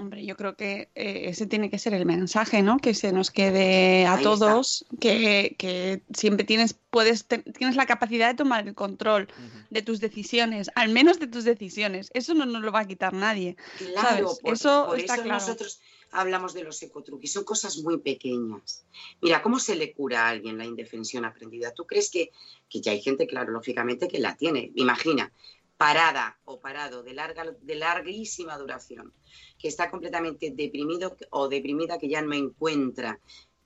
Hombre, yo creo que eh, ese tiene que ser el mensaje, ¿no? Que se nos quede a Ahí todos, que, que siempre tienes, puedes, te- tienes la capacidad de tomar el control de tus decisiones, al menos de tus decisiones. Eso no nos lo va a quitar nadie. Claro, ¿Sabes? por Eso por está eso claro. nosotros hablamos de los ecotruquis, son cosas muy pequeñas. Mira, ¿cómo se le cura a alguien la indefensión aprendida? ¿Tú crees que, que ya hay gente, claro, lógicamente, que la tiene? Imagina, parada o parado de, larga, de larguísima duración, que está completamente deprimido o deprimida, que ya no encuentra.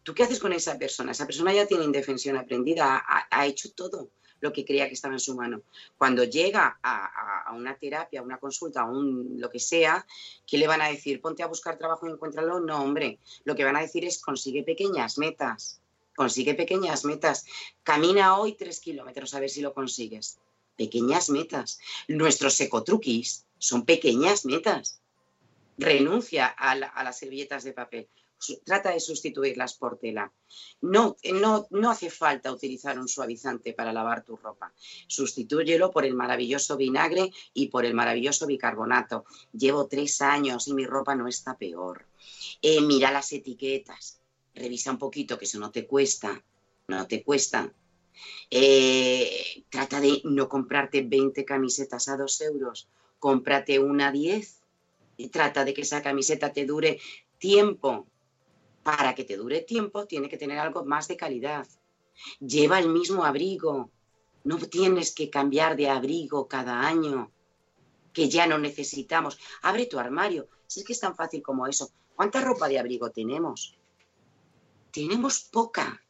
¿Tú qué haces con esa persona? Esa persona ya tiene indefensión aprendida, ha, ha hecho todo lo que creía que estaba en su mano. Cuando llega a, una terapia, a una consulta, a un lo que sea, ¿qué le van a decir? Ponte a buscar trabajo y encuéntralo. No, hombre, lo que van a decir es consigue pequeñas metas, consigue pequeñas metas. Camina hoy tres kilómetros a ver si lo consigues. pequeñas metas. Nuestros ecotruquis son pequeñas metas. Renuncia a, las servilletas de papel. Trata de sustituirlas por tela. No, no, no hace falta utilizar un suavizante para lavar tu ropa. Sustitúyelo por el maravilloso vinagre y por el maravilloso bicarbonato. Llevo tres años y mi ropa no está peor. Eh, mira las etiquetas. Revisa un poquito, que eso no te cuesta. No te cuesta. Eh, trata de no comprarte 20 camisetas a 2 euros, cómprate una a 10 y trata de que esa camiseta te dure tiempo. Para que te dure tiempo tiene que tener algo más de calidad. Lleva el mismo abrigo. No tienes que cambiar de abrigo cada año, que ya no necesitamos. Abre tu armario. Si es que es tan fácil como eso. ¿Cuánta ropa de abrigo tenemos? Tenemos poca,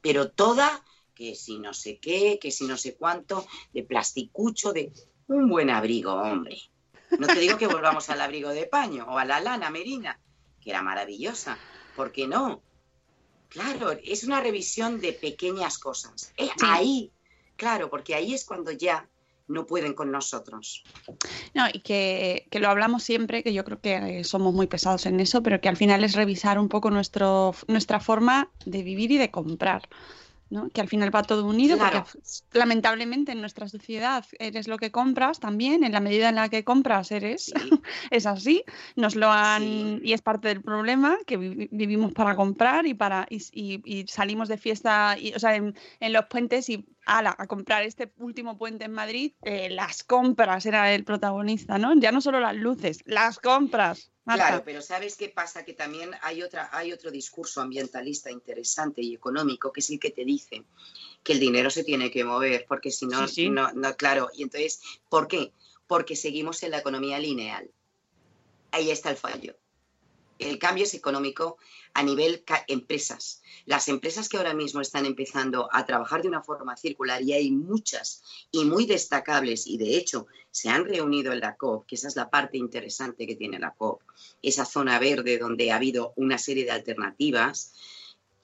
pero toda que si no sé qué, que si no sé cuánto, de plasticucho, de un buen abrigo, hombre. No te digo que volvamos al abrigo de paño o a la lana merina, que era maravillosa. ¿Por qué no? Claro, es una revisión de pequeñas cosas. Eh, ahí, claro, porque ahí es cuando ya no pueden con nosotros. No, y que, que, lo hablamos siempre, que yo creo que somos muy pesados en eso, pero que al final es revisar un poco nuestro, nuestra forma de vivir y de comprar que al final va todo unido, porque lamentablemente en nuestra sociedad eres lo que compras también, en la medida en la que compras eres, es así, nos lo han, y es parte del problema, que vivimos para comprar y para y, salimos de fiesta, y, o sea, en, los puentes y ala, a comprar este último puente en Madrid, eh, las compras era el protagonista, ¿no? Ya no solo las luces, las compras. Claro, pero ¿sabes qué pasa? Que también hay, otra, hay otro discurso ambientalista interesante y económico, que es el que te dice que el dinero se tiene que mover, porque si no, no, no, claro. Y entonces, ¿por qué? Porque seguimos en la economía lineal. Ahí está el fallo el cambio es económico a nivel empresas. Las empresas que ahora mismo están empezando a trabajar de una forma circular, y hay muchas y muy destacables, y de hecho se han reunido en la COP, que esa es la parte interesante que tiene la COP, esa zona verde donde ha habido una serie de alternativas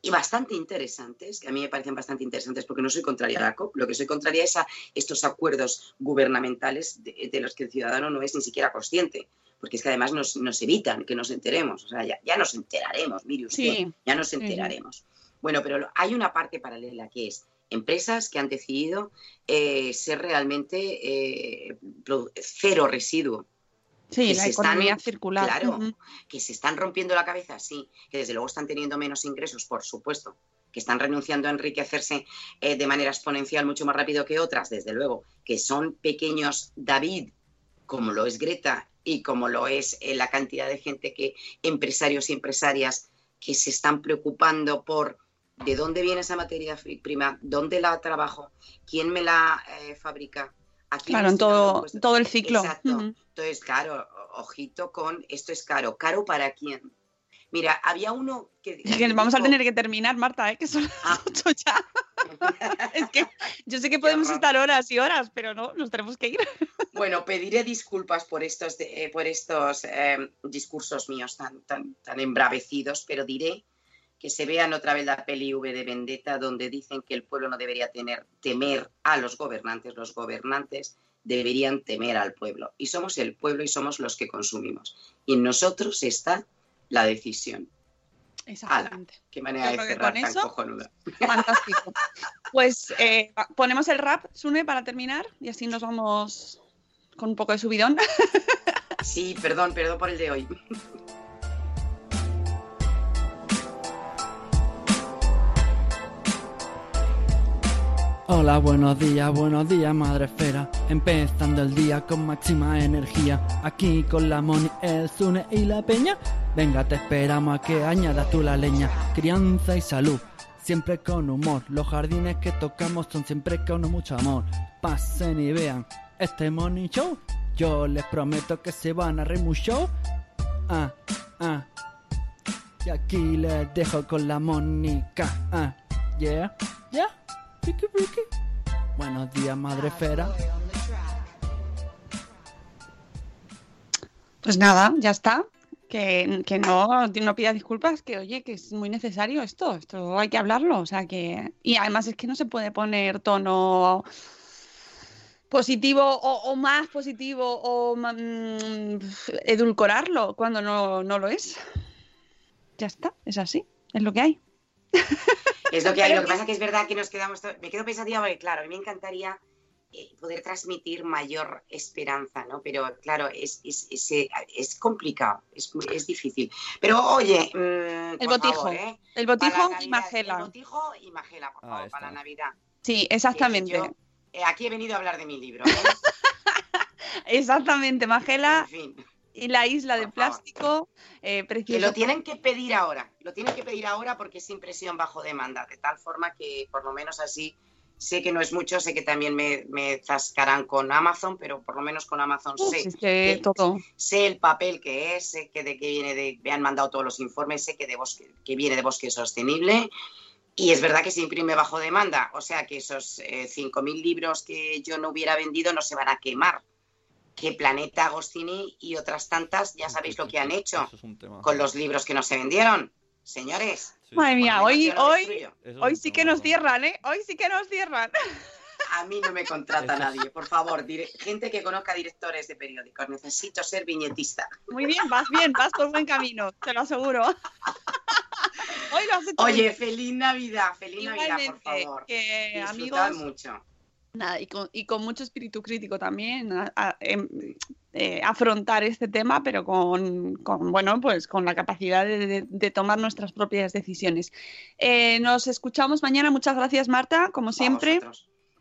y bastante interesantes, que a mí me parecen bastante interesantes porque no soy contraria a la COP, lo que soy contraria es a estos acuerdos gubernamentales de los que el ciudadano no es ni siquiera consciente porque es que además nos, evitan que nos enteremos, o sea, ya, nos enteraremos, mire usted, ya nos enteraremos. Bueno, pero hay una parte paralela que es empresas que han decidido eh, ser realmente eh, cero residuo. Sí, la economía circular. Claro, que se están rompiendo la cabeza, sí, que desde luego están teniendo menos ingresos, por supuesto, que están renunciando a enriquecerse eh, de manera exponencial mucho más rápido que otras, desde luego, que son pequeños David, como lo es Greta y como lo es eh, la cantidad de gente que, empresarios y empresarias que se están preocupando por de dónde viene esa materia prima, dónde la trabajo, quién me la eh, fabrica. Claro, en todo, todo el ciclo. Exacto. Entonces, claro, ojito con esto es caro. ¿Caro para quién? Mira, había uno que... vamos a tener que terminar, Marta, ¿eh? que son ah. ya. es que yo sé que podemos estar horas y horas, pero no, nos tenemos que ir. bueno, pediré disculpas por estos, eh, por estos em, discursos míos tan, tan, tan embravecidos, pero diré que se vean otra vez la peli V de Vendetta, donde dicen que el pueblo no debería tener, temer a los gobernantes, los gobernantes deberían temer al pueblo. Y somos el pueblo y somos los que consumimos. Y en nosotros está la decisión. Exactamente. qué manera de cerrar tan eso, cojonuda. Fantástico. Pues eh, ponemos el rap, Sune, para terminar, y así nos vamos con un poco de subidón. Sí, perdón, perdón por el de hoy. Hola, buenos días, buenos días, madre esfera. Empezando el día con máxima energía. Aquí con la Moni, el Zune y la Peña. Venga, te esperamos a que añadas tú la leña. Crianza y salud, siempre con humor. Los jardines que tocamos son siempre con mucho amor. Pasen y vean este Money Show. Yo les prometo que se van a reír mucho. Ah, ah. Y aquí les dejo con la Mónica. Ah, yeah, yeah. Buenos días, madre fera. Pues nada, ya está. Que, que, no, no pida disculpas, que oye, que es muy necesario esto, esto hay que hablarlo, o sea que... Y además es que no se puede poner tono positivo o, o más positivo o mm, edulcorarlo cuando no, no lo es. Ya está, es así, es lo que hay. Es lo que hay. Lo que pasa que es verdad que nos quedamos. Me quedo pensativa porque, claro, a mí me encantaría eh, poder transmitir mayor esperanza, ¿no? Pero, claro, es, es, es, eh, es complicado, es, difícil. Pero, oye, mm, El por botijo. favor, ¿eh? El botijo y Magela. El botijo y Magela, por Ah, favor, para la Navidad. Sí, exactamente. yo, eh, aquí he venido a hablar de mi libro, ¿eh? Exactamente, Magela En fin. Y la isla de plástico, eh, Que lo tienen que pedir ahora, lo tienen que pedir ahora porque es impresión bajo demanda, de tal forma que por lo menos así sé que no es mucho, sé que también me, me zascarán con Amazon, pero por lo menos con Amazon sé, es que que- todo. sé el papel que es, sé que de que viene de, me han mandado todos los informes, sé que, de bosque, que viene de bosque sostenible. Y es verdad que se imprime bajo demanda, o sea que esos eh, 5.000 libros que yo no hubiera vendido no se van a quemar. Que Planeta Agostini y otras tantas ya sabéis lo que han hecho es un tema. con los libros que no se vendieron. Señores, Sí. Madre mía, hoy, hoy, es hoy sí que nos ¿no? cierran, ¿eh? Hoy sí que nos cierran. a mí no me contrata nadie, por favor. dire- gente que conozca directores de periódicos, necesito ser viñetista. Muy bien, vas bien, vas por buen camino, te lo aseguro. Hoy lo has hecho Oye, bien. feliz Navidad, feliz Navidad, por Igualmente, favor. que Disfrutad amigos, mucho. Nada, y, con, y con mucho espíritu crítico también, a- a- em, eh, afrontar este tema, pero con, con, bueno, pues con la capacidad de, de- de tomar nuestras propias decisiones. Eh, nos escuchamos mañana, muchas gracias Marta, como siempre.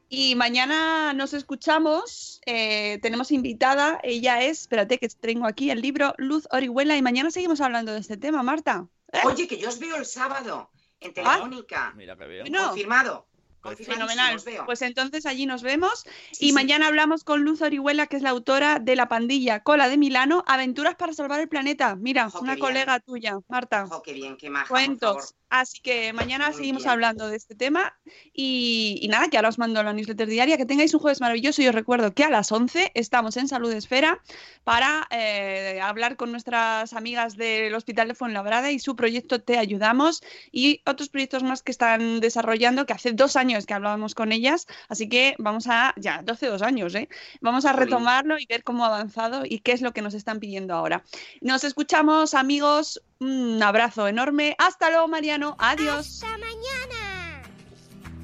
Y mañana nos escuchamos. eh, tenemos invitada. Ella es, espérate que tengo aquí el libro Luz Orihuela. Y mañana seguimos hablando de este tema, Marta. Oye, que yo os veo el sábado en Ah. Telefónica. Mira que bien. Confirmado. Pues Fenomenal. Pues entonces allí nos vemos. Sí, y sí. mañana hablamos con Luz Orihuela, que es la autora de La Pandilla Cola de Milano, Aventuras para salvar el planeta. Mira, Jo, una colega tuya, Marta. Ojo, qué bien, qué maja, por favor. Así que mañana Muy seguimos bien. hablando de este tema. Y, y nada, que ahora os mando la newsletter diaria. Que tengáis un jueves maravilloso. Y os recuerdo que a las 11 estamos en Salud Esfera para eh, hablar con nuestras amigas del Hospital de Fuenlabrada y su proyecto Te Ayudamos y otros proyectos más que están desarrollando, que hace dos años que hablábamos con ellas. Así que vamos a, ya, 12 dos años, ¿eh? Vamos a retomarlo y ver cómo ha avanzado y qué es lo que nos están pidiendo ahora. Nos escuchamos, amigos. Un abrazo enorme. Hasta luego, Mariano. Adiós. Hasta mañana.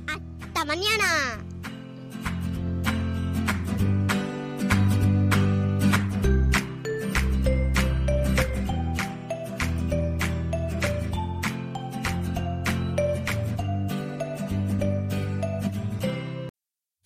Hasta mañana.